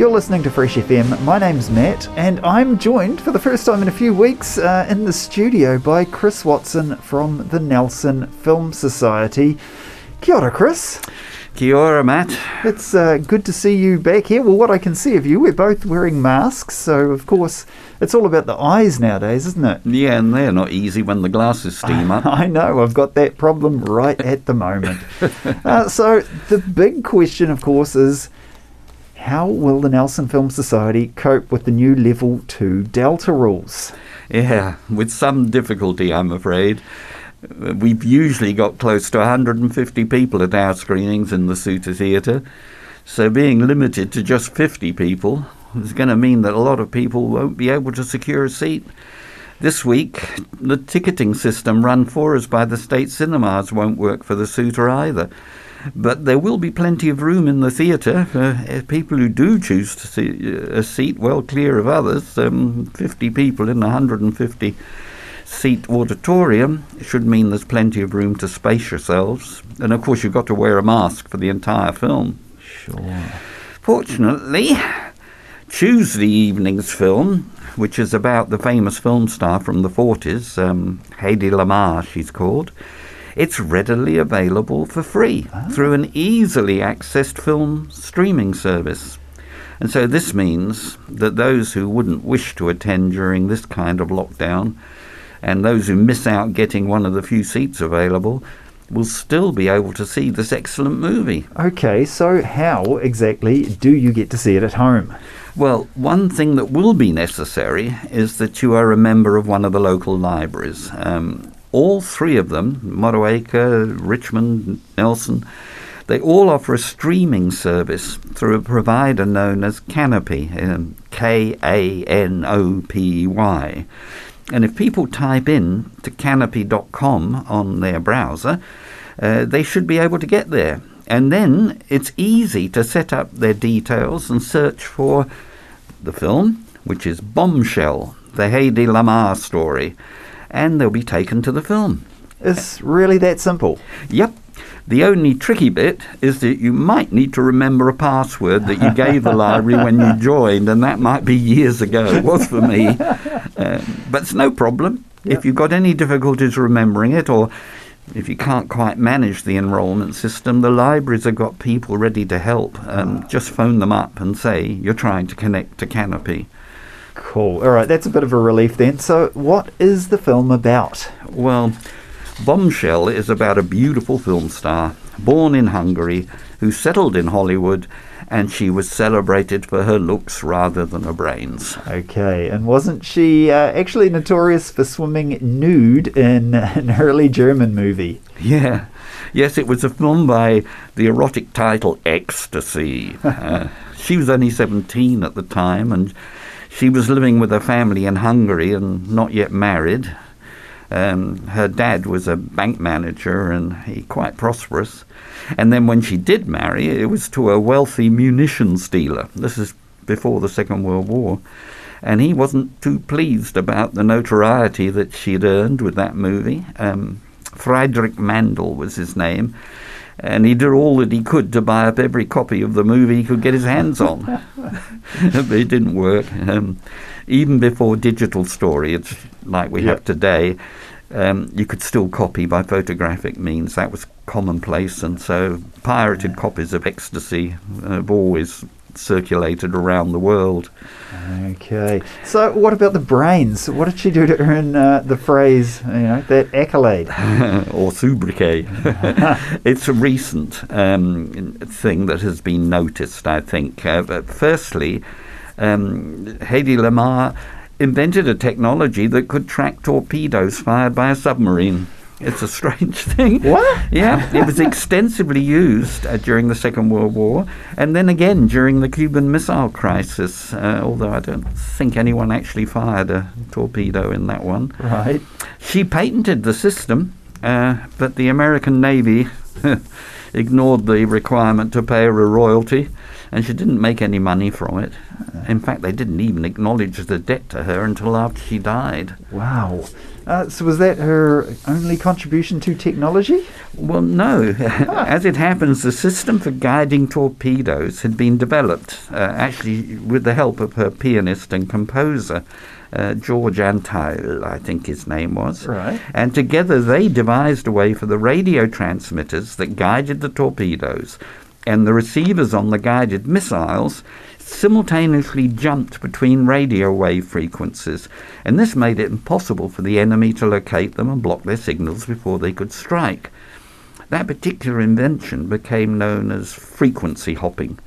You're listening to Fresh FM. My name's Matt, and I'm joined for the first time in a few weeks uh, in the studio by Chris Watson from the Nelson Film Society. Kia ora, Chris. Kia ora, Matt. It's uh, good to see you back here. Well, what I can see of you, we're both wearing masks, so of course it's all about the eyes nowadays, isn't it? Yeah, and they're not easy when the glasses steam up. I know, I've got that problem right at the moment. uh, so, the big question, of course, is how will the Nelson Film Society cope with the new Level 2 Delta rules? Yeah, with some difficulty, I'm afraid. We've usually got close to 150 people at our screenings in the Suter Theatre, so being limited to just 50 people is going to mean that a lot of people won't be able to secure a seat. This week, the ticketing system run for us by the state cinemas won't work for the Suter either. But there will be plenty of room in the theatre for uh, people who do choose to see uh, a seat well clear of others. Um, 50 people in a 150 seat auditorium should mean there's plenty of room to space yourselves. And of course, you've got to wear a mask for the entire film. Sure. Fortunately, Tuesday evening's film, which is about the famous film star from the 40s, um, Hedy Lamarr, she's called, it's readily available for free through an easily accessed film streaming service. And so this means that those who wouldn't wish to attend during this kind of lockdown and those who miss out getting one of the few seats available will still be able to see this excellent movie. Okay, so how exactly do you get to see it at home? Well, one thing that will be necessary is that you are a member of one of the local libraries. Um, all three of them, Motueka, Richmond, Nelson, they all offer a streaming service through a provider known as Kanopy, um, K A N O P Y. And if people type in to kanopy.com on their browser, uh, they should be able to get there. And then it's easy to set up their details and search for the film, which is Bombshell, the Hedy Lamarr story and they'll be taken to the film. It's really that simple. Yep. The only tricky bit is that you might need to remember a password that you gave the library when you joined, and that might be years ago. It was for me. Uh, but it's no problem. Yep. If you've got any difficulties remembering it, or if you can't quite manage the enrolment system, the libraries have got people ready to help. Um, just phone them up and say you're trying to connect to Kanopy. Cool. All right, that's a bit of a relief then. So, what is the film about? Well, Bombshell is about a beautiful film star born in Hungary who settled in Hollywood and she was celebrated for her looks rather than her brains. Okay, and wasn't she uh, actually notorious for swimming nude in an early German movie? Yeah. Yes, it was a film by the erotic title Ecstasy. uh, she was only 17 at the time and she was living with her family in Hungary and not yet married. Um, her dad was a bank manager and he quite prosperous. And then when she did marry, it was to a wealthy munitions dealer. This is before the Second World War. And he wasn't too pleased about the notoriety that she'd earned with that movie. Um, Friedrich Mandl was his name and he did all that he could to buy up every copy of the movie he could get his hands on. but it didn't work. Um, even before digital story, it's like we yep. have today. Um, you could still copy by photographic means. That was commonplace, and so pirated copies of Ecstasy have always circulated around the world. Okay. So, what about the brains? What did she do to earn uh, the phrase, you know, that accolade? or sobriquet. it's a recent um, thing that has been noticed, I think. Uh, firstly, um, Hedy Lamarr invented a technology that could track torpedoes fired by a submarine. It's a strange thing. What? Yeah, it was extensively used uh, during the Second World War and then again during the Cuban Missile Crisis, uh, although I don't think anyone actually fired a torpedo in that one. Right. She patented the system, uh, but the American Navy ignored the requirement to pay her a royalty, and she didn't make any money from it. In fact, they didn't even acknowledge the debt to her until after she died. Wow. Uh, so was that her only contribution to technology? Well, no. As it happens, the system for guiding torpedoes had been developed, uh, actually with the help of her pianist and composer, uh, George Antheil, I think his name was. Right. And together they devised a way for the radio transmitters that guided the torpedoes and the receivers on the guided missiles simultaneously jumped between radio wave frequencies, and this made it impossible for the enemy to locate them and block their signals before they could strike. That particular invention became known as frequency hopping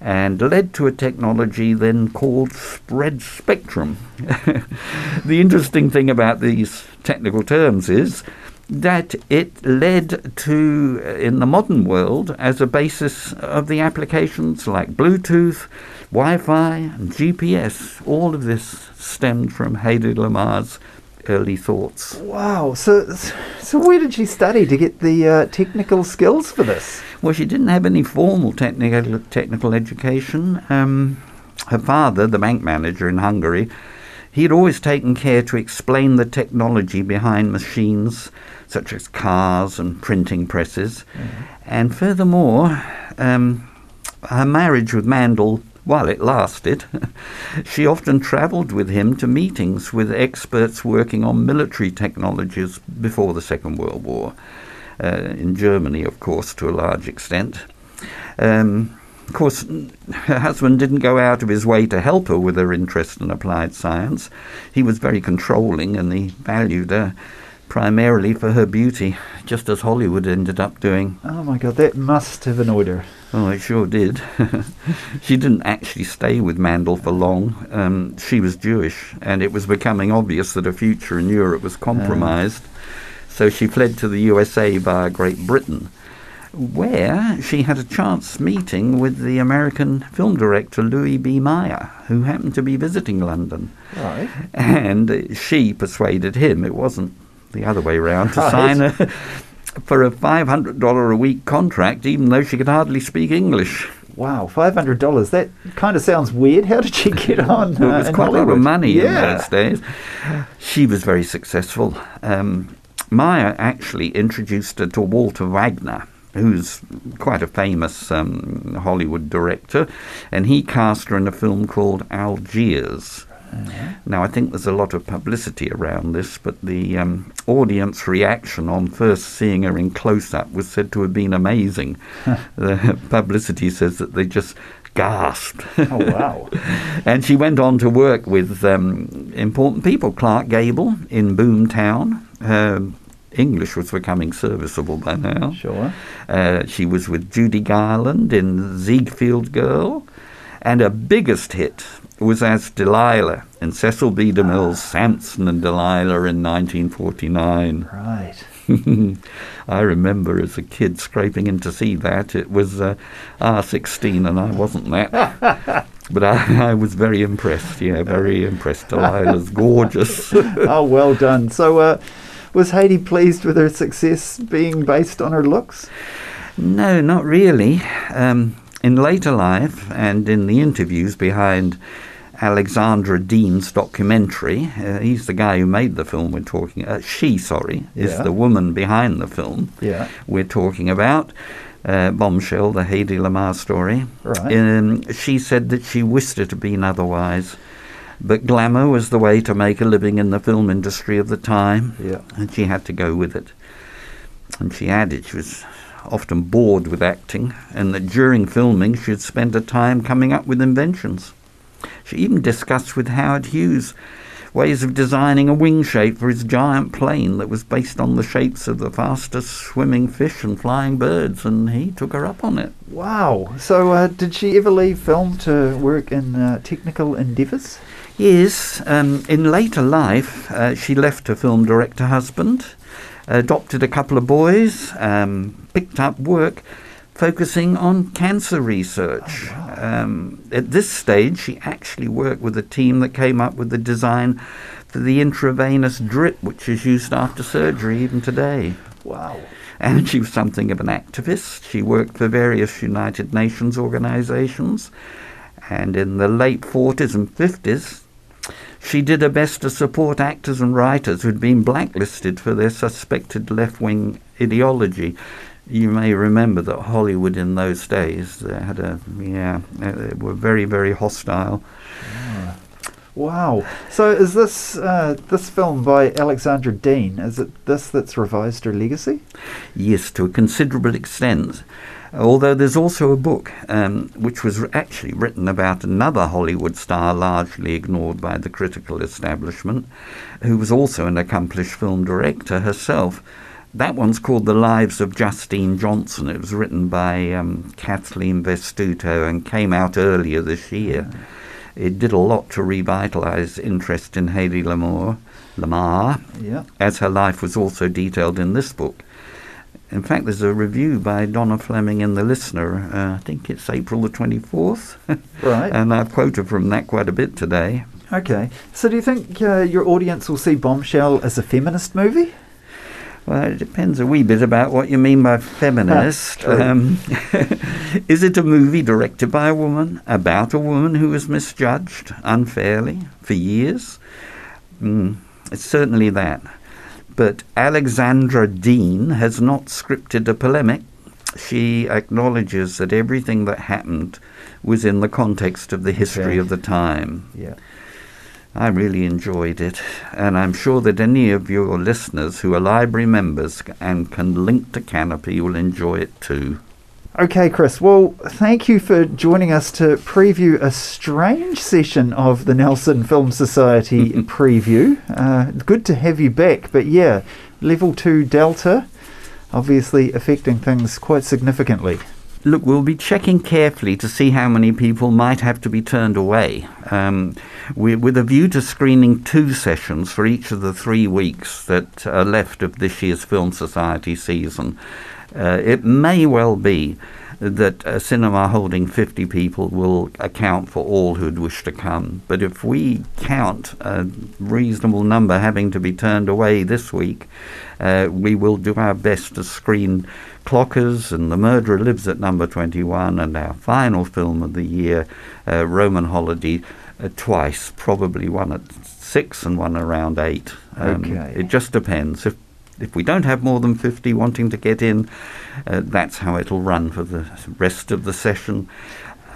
and led to a technology then called spread spectrum. the interesting thing about these technical terms is that it led to, uh, in the modern world, as a basis of the applications like Bluetooth, Wi Fi, and GPS. All of this stemmed from Hedy Lamarr's early thoughts. Wow. So, so where did she study to get the uh, technical skills for this? Well, she didn't have any formal technical technical education. Um, her father, the bank manager in Hungary, he had always taken care to explain the technology behind machines such as cars and printing presses. And furthermore, um, her marriage with Mandl, while it lasted, she often travelled with him to meetings with experts working on military technologies before the Second World War. Uh, in Germany, of course, to a large extent. Um, of course, her husband didn't go out of his way to help her with her interest in applied science. He was very controlling and he valued her primarily for her beauty, just as Hollywood ended up doing. Oh my god, that must have annoyed her. Oh, it sure did. she didn't actually stay with Mandl for long. Um, she was Jewish, and it was becoming obvious that her future in Europe was compromised. So she fled to the USA via Great Britain, where she had a chance meeting with the American film director Louis B. Mayer, who happened to be visiting London. Right. And she persuaded him, it wasn't the other way round, to Right. sign a, for a $500 a week contract, even though she could hardly speak English. Wow, five hundred dollars. That kind of sounds weird. How did she get on? Uh, it was quite a lot of money yeah. in those days. She was very successful. Um, Mayer actually introduced her to Walter Wanger, who's quite a famous um, Hollywood director, and he cast her in a film called Algiers. Now, I think there's a lot of publicity around this, but the um, audience reaction on first seeing her in close up was said to have been amazing. the publicity says that they just gasped. Oh wow. and she went on to work with um, important people, Clark Gable in Boomtown. Her English was becoming serviceable by now. Sure. Uh, she was with Judy Garland in Ziegfeld Girl. And her biggest hit was as Delilah in Cecil B. DeMille's Samson and Delilah in 1949. Right. I remember as a kid scraping in to see that. It was uh, R16 and I wasn't that. but I, I was very impressed, yeah, very impressed. Delilah's gorgeous. oh, well done. So, uh, was Hedy pleased with her success being based on her looks? No, not really. Um, in later life and in the interviews behind Alexandra Dean's documentary, uh, he's the guy who made the film we're talking. Uh, she, sorry, is Yeah. the woman behind the film Yeah. we're talking about. Uh, Bombshell, the Hedy Lamarr story. Right. Um, she said that she wished it had been otherwise, but glamour was the way to make a living in the film industry of the time Yeah. and she had to go with it. And she added she was often bored with acting, and that during filming she'd spend her time coming up with inventions. She even discussed with Howard Hughes ways of designing a wing shape for his giant plane that was based on the shapes of the fastest swimming fish and flying birds, and he took her up on it. Wow. So, uh, did she ever leave film to work in uh, technical endeavours? Yes, um, in later life, uh, she left her film director husband adopted a couple of boys, um, picked up work focusing on cancer research. Oh, wow. um, at this stage, she actually worked with a team that came up with the design for the intravenous drip, which is used after surgery even today. Wow. And she was something of an activist. She worked for various United Nations organizations. And in the late 40s and 50s, she did her best to support actors and writers who'd been blacklisted for their suspected left wing ideology. You may remember that Hollywood in those days they had a yeah uh, they were very very hostile. Wow. So is this uh, this film by Alexandra Dean? Is it this that's revised her legacy? Yes, to a considerable extent. Although there's also a book um, which was actually written about another Hollywood star, largely ignored by the critical establishment, who was also an accomplished film director herself. That one's called The Lives of Justine Johnstone. It was written by um, Kathleen Vestuto and came out earlier this year. It did a lot to revitalise interest in Hedy Lamour, Lamarr, Yeah. as her life was also detailed in this book. In fact, there's a review by Donna Fleming in The Listener. Uh, I think it's April the 24th. Right. and I've quoted from that quite a bit today. Okay. So do you think uh, your audience will see Bombshell as a feminist movie? Well, it depends a wee bit about what you mean by feminist. Um, is it a movie directed by a woman about a woman who was misjudged unfairly for years? Mm, it's certainly that. But Alexandra Dean has not scripted a polemic. She acknowledges that everything that happened was in the context of the history of the time. Yeah. I really enjoyed it, and I'm sure that any of your listeners who are library members and can link to Kanopy will enjoy it too. Okay, Chris. Well, thank you for joining us to preview a strange session of the Nelson Film Society preview. Uh, good to have you back, but yeah, level two Delta obviously affecting things quite significantly. Look, we'll be checking carefully to see how many people might have to be turned away, um, we, with a view to screening two sessions for each of the three weeks that are left of this year's Film Society season. Uh, it may well be that a cinema holding 50 people will account for all who'd wish to come. But if we count a reasonable number having to be turned away this week, uh, we will do our best to screen Clockers and The Murderer Lives at number 21 and our final film of the year, uh, Roman Holiday, uh, twice, probably one at six and one around eight. Um, Okay. It just depends. If if we don't have more than 50 wanting to get in, uh, that's how it'll run for the rest of the session,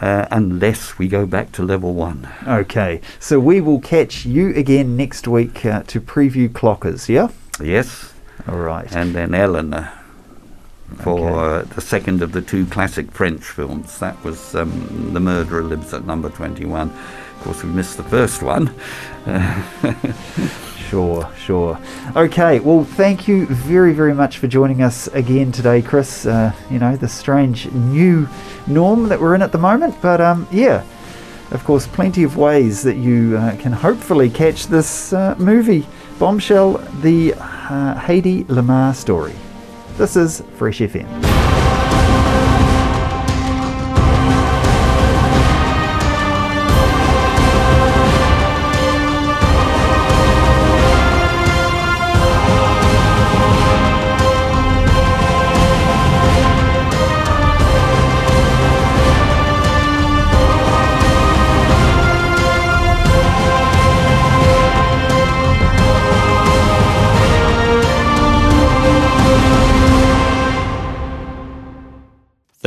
uh, unless we go back to level one. Okay, so we will catch you again next week uh, to preview Clockers, yeah? Yes, All right. and then Eleanor for Okay. uh, the second of the two classic French films. That was um, The Murderer Lives at number 21. Of course, we missed the first one. Sure, sure. Okay, well, thank you very, very much for joining us again today, Chris. Uh, you know, the strange new norm that we're in at the moment, but um, yeah, of course, plenty of ways that you uh, can hopefully catch this uh, movie, Bombshell, the uh, Hedy Lamarr story. This is Fresh FM.